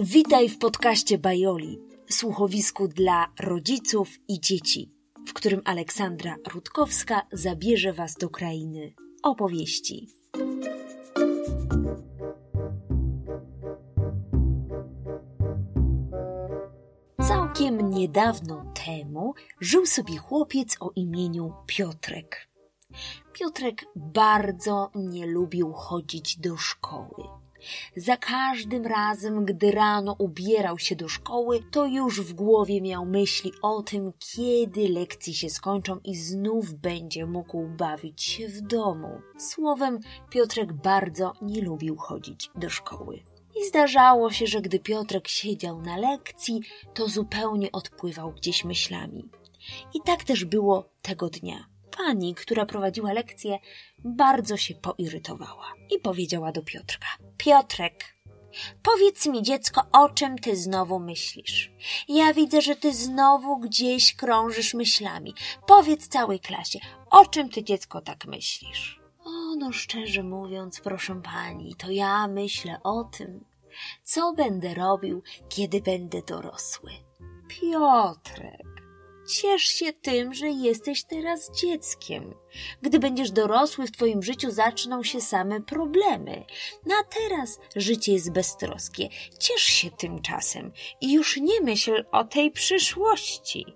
Witaj w podcaście Bajoli, słuchowisku dla rodziców i dzieci, w którym Aleksandra Rutkowska zabierze Was do krainy opowieści. Całkiem niedawno temu żył sobie chłopiec o imieniu Piotrek. Piotrek bardzo nie lubił chodzić do szkoły. Za każdym razem, gdy rano ubierał się do szkoły, to już w głowie miał myśli o tym, kiedy lekcje się skończą i znów będzie mógł bawić się w domu. Słowem, Piotrek bardzo nie lubił chodzić do szkoły. I zdarzało się, że gdy Piotrek siedział na lekcji, to zupełnie odpływał gdzieś myślami. I tak też było tego dnia. Pani, która prowadziła lekcję, bardzo się poirytowała i powiedziała do Piotrka: Piotrek, powiedz mi, dziecko, o czym ty znowu myślisz? Ja widzę, że ty znowu gdzieś krążysz myślami. Powiedz całej klasie, o czym ty, dziecko, tak myślisz? O, no szczerze mówiąc, proszę pani, to ja myślę o tym, co będę robił, kiedy będę dorosły. Piotrek, ciesz się tym, że jesteś teraz dzieckiem. Gdy będziesz dorosły, w twoim życiu zaczną się same problemy. No a teraz życie jest beztroskie. Ciesz się tymczasem i już nie myśl o tej przyszłości.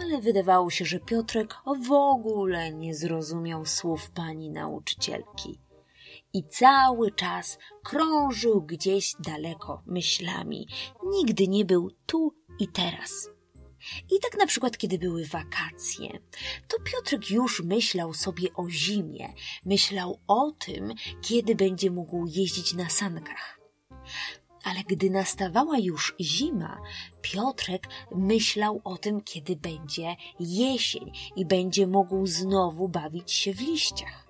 Ale wydawało się, że Piotrek w ogóle nie zrozumiał słów pani nauczycielki i cały czas krążył gdzieś daleko myślami. Nigdy nie był tu i teraz. I tak na przykład, kiedy były wakacje, to Piotrek już myślał sobie o zimie, myślał o tym, kiedy będzie mógł jeździć na sankach. Ale gdy nastawała już zima, Piotrek myślał o tym, kiedy będzie jesień i będzie mógł znowu bawić się w liściach.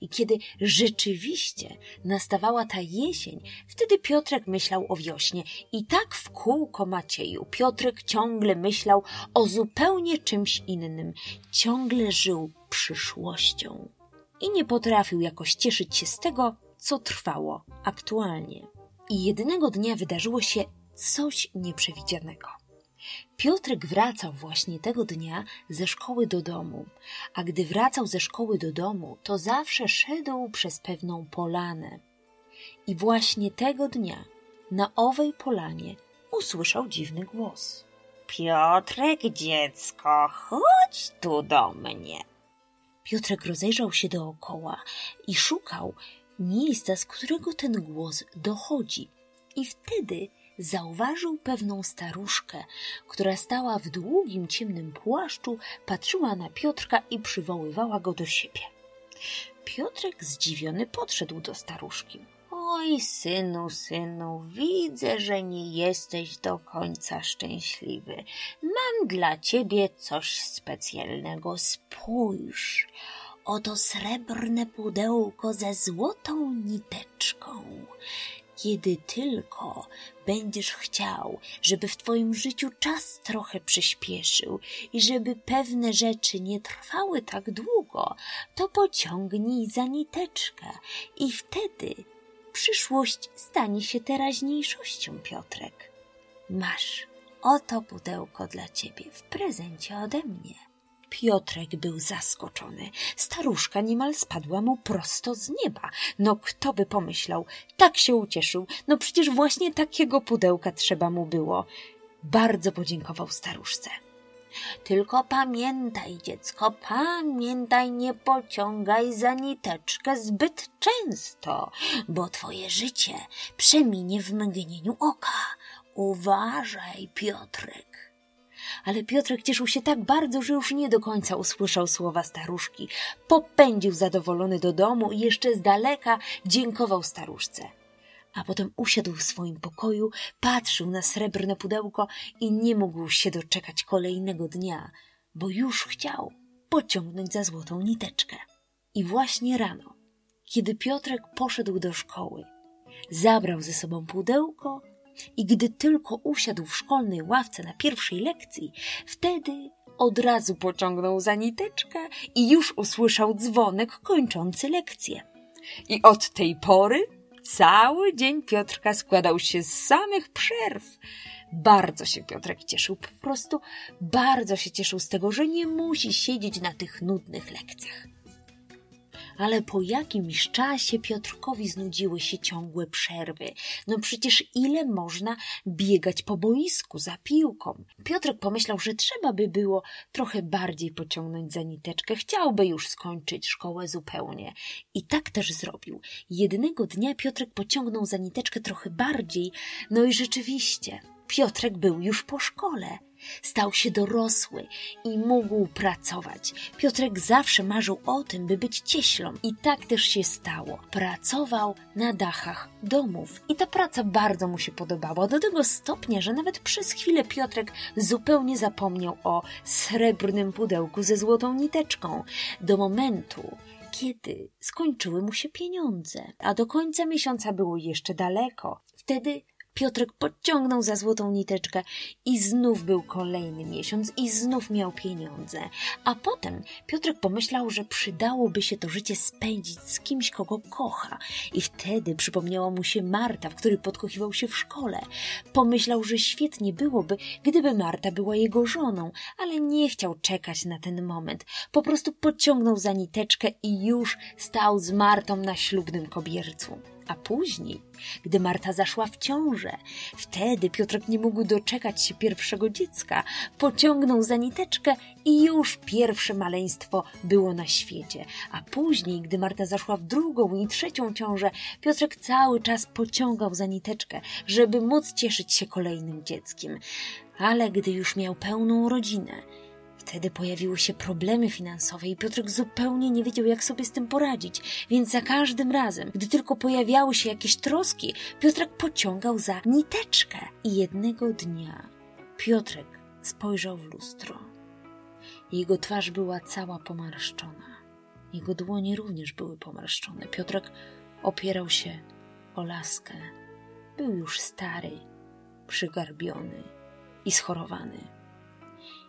I kiedy rzeczywiście nastawała ta jesień, wtedy Piotrek myślał o wiośnie. I tak w kółko Macieju Piotrek ciągle myślał o zupełnie czymś innym. Ciągle żył przyszłością. I nie potrafił jakoś cieszyć się z tego, co trwało aktualnie. I jednego dnia wydarzyło się coś nieprzewidzianego. Piotrek wracał właśnie tego dnia ze szkoły do domu, a gdy wracał ze szkoły do domu, to zawsze szedł przez pewną polanę. I właśnie tego dnia na owej polanie usłyszał dziwny głos. Piotrek, dziecko, chodź tu do mnie. Piotrek rozejrzał się dookoła i szukał miejsca, z którego ten głos dochodzi. I wtedy zauważył pewną staruszkę, która stała w długim, ciemnym płaszczu, patrzyła na Piotrka i przywoływała go do siebie. Piotrek zdziwiony podszedł do staruszki. Oj, synu, synu, widzę, że nie jesteś do końca szczęśliwy. Mam dla ciebie coś specjalnego. Spójrz, oto srebrne pudełko ze złotą niteczką. Kiedy tylko będziesz chciał, żeby w Twoim życiu czas trochę przyspieszył i żeby pewne rzeczy nie trwały tak długo, to pociągnij za niteczkę i wtedy przyszłość stanie się teraźniejszością, Piotrek. Masz, oto pudełko dla Ciebie w prezencie ode mnie. Piotrek był zaskoczony. Staruszka niemal spadła mu prosto z nieba. No kto by pomyślał? Tak się ucieszył. No przecież właśnie takiego pudełka trzeba mu było. Bardzo podziękował staruszce. Tylko pamiętaj, dziecko, pamiętaj, nie pociągaj za niteczkę zbyt często, bo twoje życie przeminie w mgnieniu oka. Uważaj, Piotrek ale Piotrek cieszył się tak bardzo, że już nie do końca usłyszał słowa staruszki. Popędził zadowolony do domu i jeszcze z daleka dziękował staruszce. A potem usiadł w swoim pokoju, patrzył na srebrne pudełko i nie mógł się doczekać kolejnego dnia, bo już chciał pociągnąć za złotą niteczkę. I właśnie rano, kiedy Piotrek poszedł do szkoły, zabrał ze sobą pudełko i gdy tylko usiadł w szkolnej ławce na pierwszej lekcji, wtedy od razu pociągnął za niteczkę i już usłyszał dzwonek kończący lekcję. I od tej pory Cały dzień Piotrka składał się z samych przerw. Bardzo się Piotrek cieszył, po prostu bardzo się cieszył z tego, że nie musi siedzieć na tych nudnych lekcjach ale po jakimś czasie Piotrkowi znudziły się ciągłe przerwy. No przecież ile można biegać po boisku za piłką? Piotrek pomyślał, że trzeba by było trochę bardziej pociągnąć za niteczkę. Chciałby już skończyć szkołę zupełnie. I tak też zrobił. Jednego dnia Piotrek pociągnął za niteczkę trochę bardziej. No i rzeczywiście, Piotrek był już po szkole. Stał się dorosły i mógł pracować. Piotrek zawsze marzył o tym, by być cieślą i tak też się stało. Pracował na dachach domów i ta praca bardzo mu się podobała, do tego stopnia, że nawet przez chwilę Piotrek zupełnie zapomniał o srebrnym pudełku ze złotą niteczką. Do momentu, kiedy skończyły mu się pieniądze, a do końca miesiąca było jeszcze daleko. Wtedy Piotrek podciągnął za złotą niteczkę i znów był kolejny miesiąc i znów miał pieniądze. A potem Piotrek pomyślał, że przydałoby się to życie spędzić z kimś, kogo kocha. I wtedy przypomniała mu się Marta, w której podkochiwał się w szkole. Pomyślał, że świetnie byłoby, gdyby Marta była jego żoną, ale nie chciał czekać na ten moment. Po prostu pociągnął za niteczkę i już stał z Martą na ślubnym kobiercu. A później, gdy Marta zaszła w ciążę, wtedy Piotrek nie mógł doczekać się pierwszego dziecka. Pociągnął za niteczkę i już pierwsze maleństwo było na świecie. A później, gdy Marta zaszła w drugą i trzecią ciążę, Piotrek cały czas pociągał za niteczkę, żeby móc cieszyć się kolejnym dzieckiem. Ale gdy już miał pełną rodzinę, Wtedy pojawiły się problemy finansowe i Piotrek zupełnie nie wiedział, jak sobie z tym poradzić, więc za każdym razem, gdy tylko pojawiały się jakieś troski, Piotrek pociągał za niteczkę. I jednego dnia Piotrek spojrzał w lustro. Jego twarz była cała pomarszczona. Jego dłonie również były pomarszczone. Piotrek opierał się o laskę. Był już stary, przygarbiony i schorowany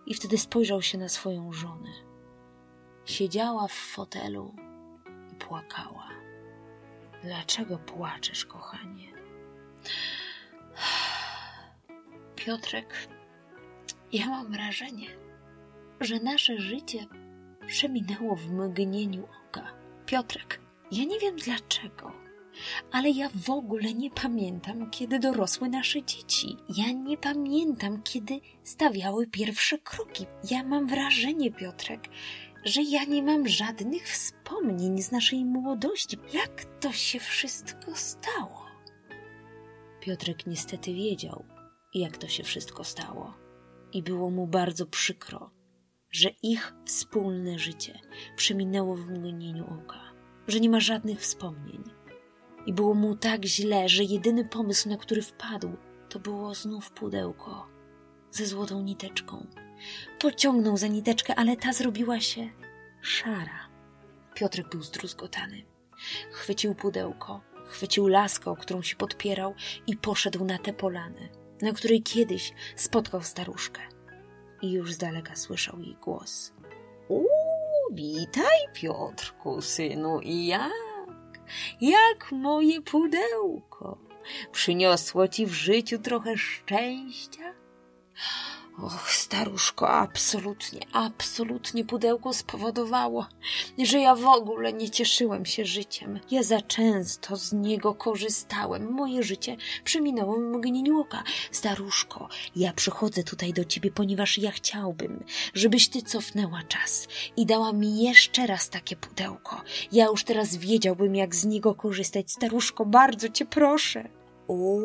i wtedy spojrzał się na swoją żonę. Siedziała w fotelu i płakała. Dlaczego płaczesz, kochanie? Piotrek, ja mam wrażenie, że nasze życie przeminęło w mgnieniu oka. Piotrek, ja nie wiem dlaczego ale ja w ogóle nie pamiętam, kiedy dorosły nasze dzieci. Ja nie pamiętam, kiedy stawiały pierwsze kroki. Ja mam wrażenie, Piotrek, że ja nie mam żadnych wspomnień z naszej młodości. Jak to się wszystko stało? Piotrek niestety wiedział, jak to się wszystko stało. I było mu bardzo przykro, że ich wspólne życie przeminęło w mgnieniu oka, że nie ma żadnych wspomnień i było mu tak źle, że jedyny pomysł, na który wpadł, to było znów pudełko ze złotą niteczką. Pociągnął za niteczkę, ale ta zrobiła się szara. Piotrek był zdruzgotany. Chwycił pudełko, chwycił laskę, o którą się podpierał i poszedł na tę polanę, na której kiedyś spotkał staruszkę. I już z daleka słyszał jej głos. Uuu, witaj, Piotrku, synu, i ja jak moje pudełko. Przyniosło ci w życiu trochę szczęścia? Och, staruszko, absolutnie, absolutnie pudełko spowodowało, że ja w ogóle nie cieszyłem się życiem. Ja za często z niego korzystałem. Moje życie przeminęło w mgnieniu oka. Staruszko, ja przychodzę tutaj do ciebie, ponieważ ja chciałbym, żebyś ty cofnęła czas i dała mi jeszcze raz takie pudełko. Ja już teraz wiedziałbym, jak z niego korzystać. Staruszko, bardzo cię proszę. O,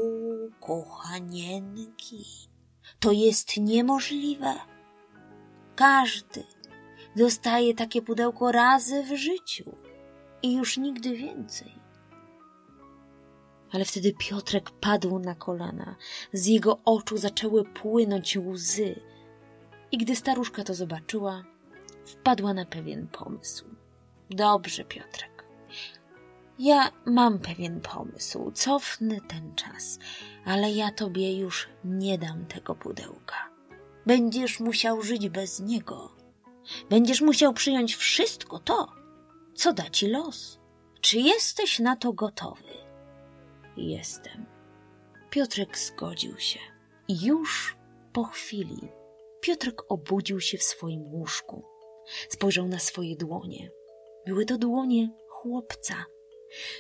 kochanienki to jest niemożliwe. Każdy dostaje takie pudełko razy w życiu i już nigdy więcej. Ale wtedy Piotrek padł na kolana, z jego oczu zaczęły płynąć łzy. I gdy staruszka to zobaczyła, wpadła na pewien pomysł. Dobrze, Piotrek. Ja mam pewien pomysł, cofnę ten czas ale ja tobie już nie dam tego pudełka. Będziesz musiał żyć bez niego. Będziesz musiał przyjąć wszystko to, co da ci los. Czy jesteś na to gotowy? jestem. Piotrek zgodził się. I już po chwili Piotrek obudził się w swoim łóżku. Spojrzał na swoje dłonie. Były to dłonie chłopca.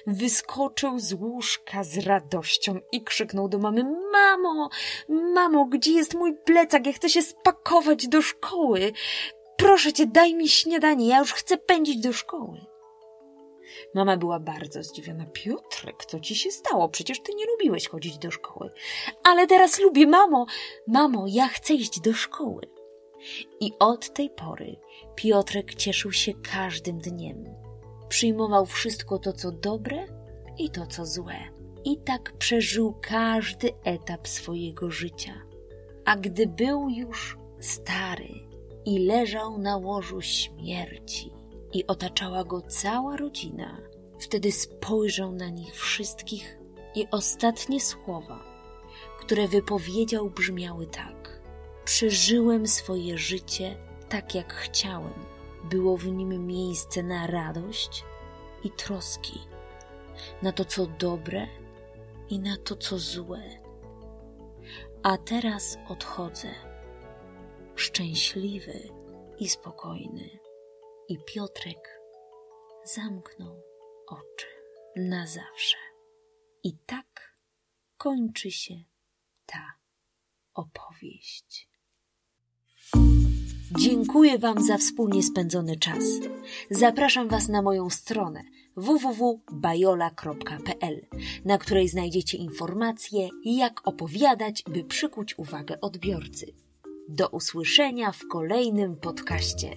Wyskoczył z łóżka z radością i krzyknął do mamy: Mamo, mamo, gdzie jest mój plecak? Ja chcę się spakować do szkoły. Proszę cię, daj mi śniadanie, ja już chcę pędzić do szkoły. Mama była bardzo zdziwiona. Piotrek, co ci się stało? Przecież ty nie lubiłeś chodzić do szkoły. Ale teraz lubię, mamo. Mamo, ja chcę iść do szkoły. I od tej pory Piotrek cieszył się każdym dniem. Przyjmował wszystko to, co dobre i to, co złe. I tak przeżył każdy etap swojego życia. A gdy był już stary i leżał na łożu śmierci, i otaczała go cała rodzina, wtedy spojrzał na nich wszystkich i ostatnie słowa, które wypowiedział, brzmiały tak: Przeżyłem swoje życie tak, jak chciałem. Było w nim miejsce na radość i troski, na to, co dobre i na to, co złe. A teraz odchodzę, szczęśliwy i spokojny. I Piotrek zamknął oczy na zawsze. I tak kończy się ta opowieść. Dziękuję Wam za wspólnie spędzony czas. Zapraszam Was na moją stronę www.bajola.pl, na której znajdziecie informacje, jak opowiadać, by przykuć uwagę odbiorcy. Do usłyszenia w kolejnym podcaście.